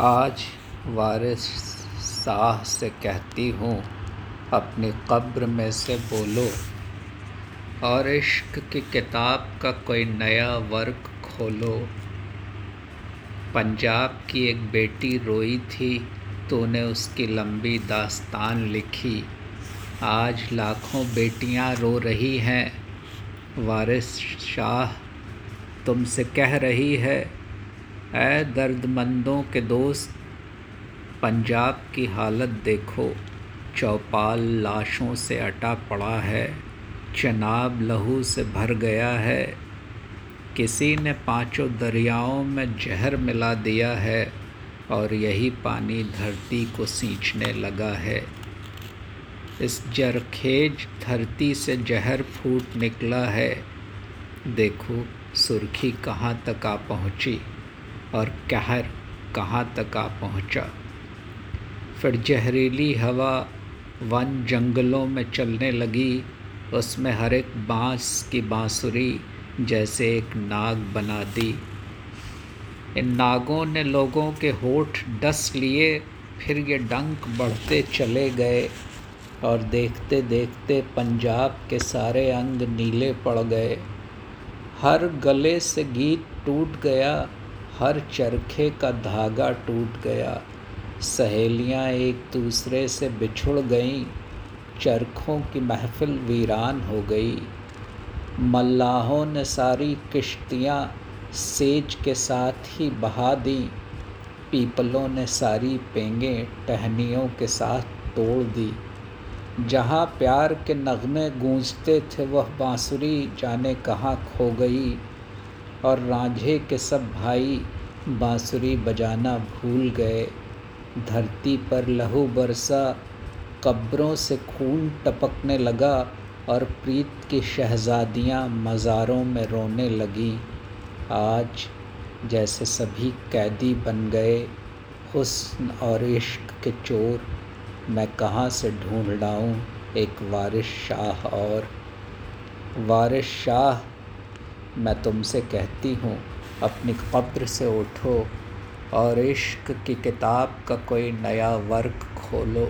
आज वारिस शाह से कहती हूँ, अपनी कब्र में से बोलो। और इश्क की किताब का कोई नया वर्क खोलो। पंजाब की एक बेटी रोई थी, तूने उसकी लंबी दास्तान लिखी। आज लाखों बेटियाँ रो रही हैं। वारिस शाह तुमसे कह रही है ऐ दर्दमंदों के दोस्त, पंजाब की हालत देखो। चौपाल लाशों से अटा पड़ा है, चनाब लहू से भर गया है। किसी ने पाँचों दरियाओं में जहर मिला दिया है और यही पानी धरती को सींचने लगा है। इस जरखेज धरती से जहर फूट निकला है। देखो सुर्खी कहाँ तक आ पहुँची। और कहर कहाँ तक आ पहुँचा। फिर जहरीली हवा वन जंगलों में चलने लगी, उसमें हर एक बाँस की बांसुरी जैसे एक नाग बना दी। इन नागों ने लोगों के होठ डस लिए, फिर ये डंक बढ़ते चले गए और देखते देखते पंजाब के सारे अंग नीले पड़ गए। हर गले से गीत टूट गया हर चरखे का धागा टूट गया। सहेलियाँ एक दूसरे से बिछुड़ गईं। चरखों की महफिल वीरान हो गई। मल्लाहों ने सारी किश्तियाँ सेज के साथ ही बहा दी। पीपलों ने सारी पेंगे टहनियों के साथ तोड़ दी। जहाँ प्यार के नगमे गूंजते थे, वह बांसुरी जाने कहाँ खो गई। और रांझे के सब भाई बांसुरी बजाना भूल गए। धरती पर लहू बरसा, कब्रों से खून टपकने लगा और प्रीत की शहजादियाँ मज़ारों में रोने लगीं। आज जैसे सभी कैदी बन गए, हुस्न और इश्क के चोर, मैं कहाँ से ढूंढ लाऊं एक वारिस शाह और? वारिस शाह मैं तुमसे कहती हूँ, अपनी कब्र से उठो और इश्क की किताब का कोई नया वर्क खोलो।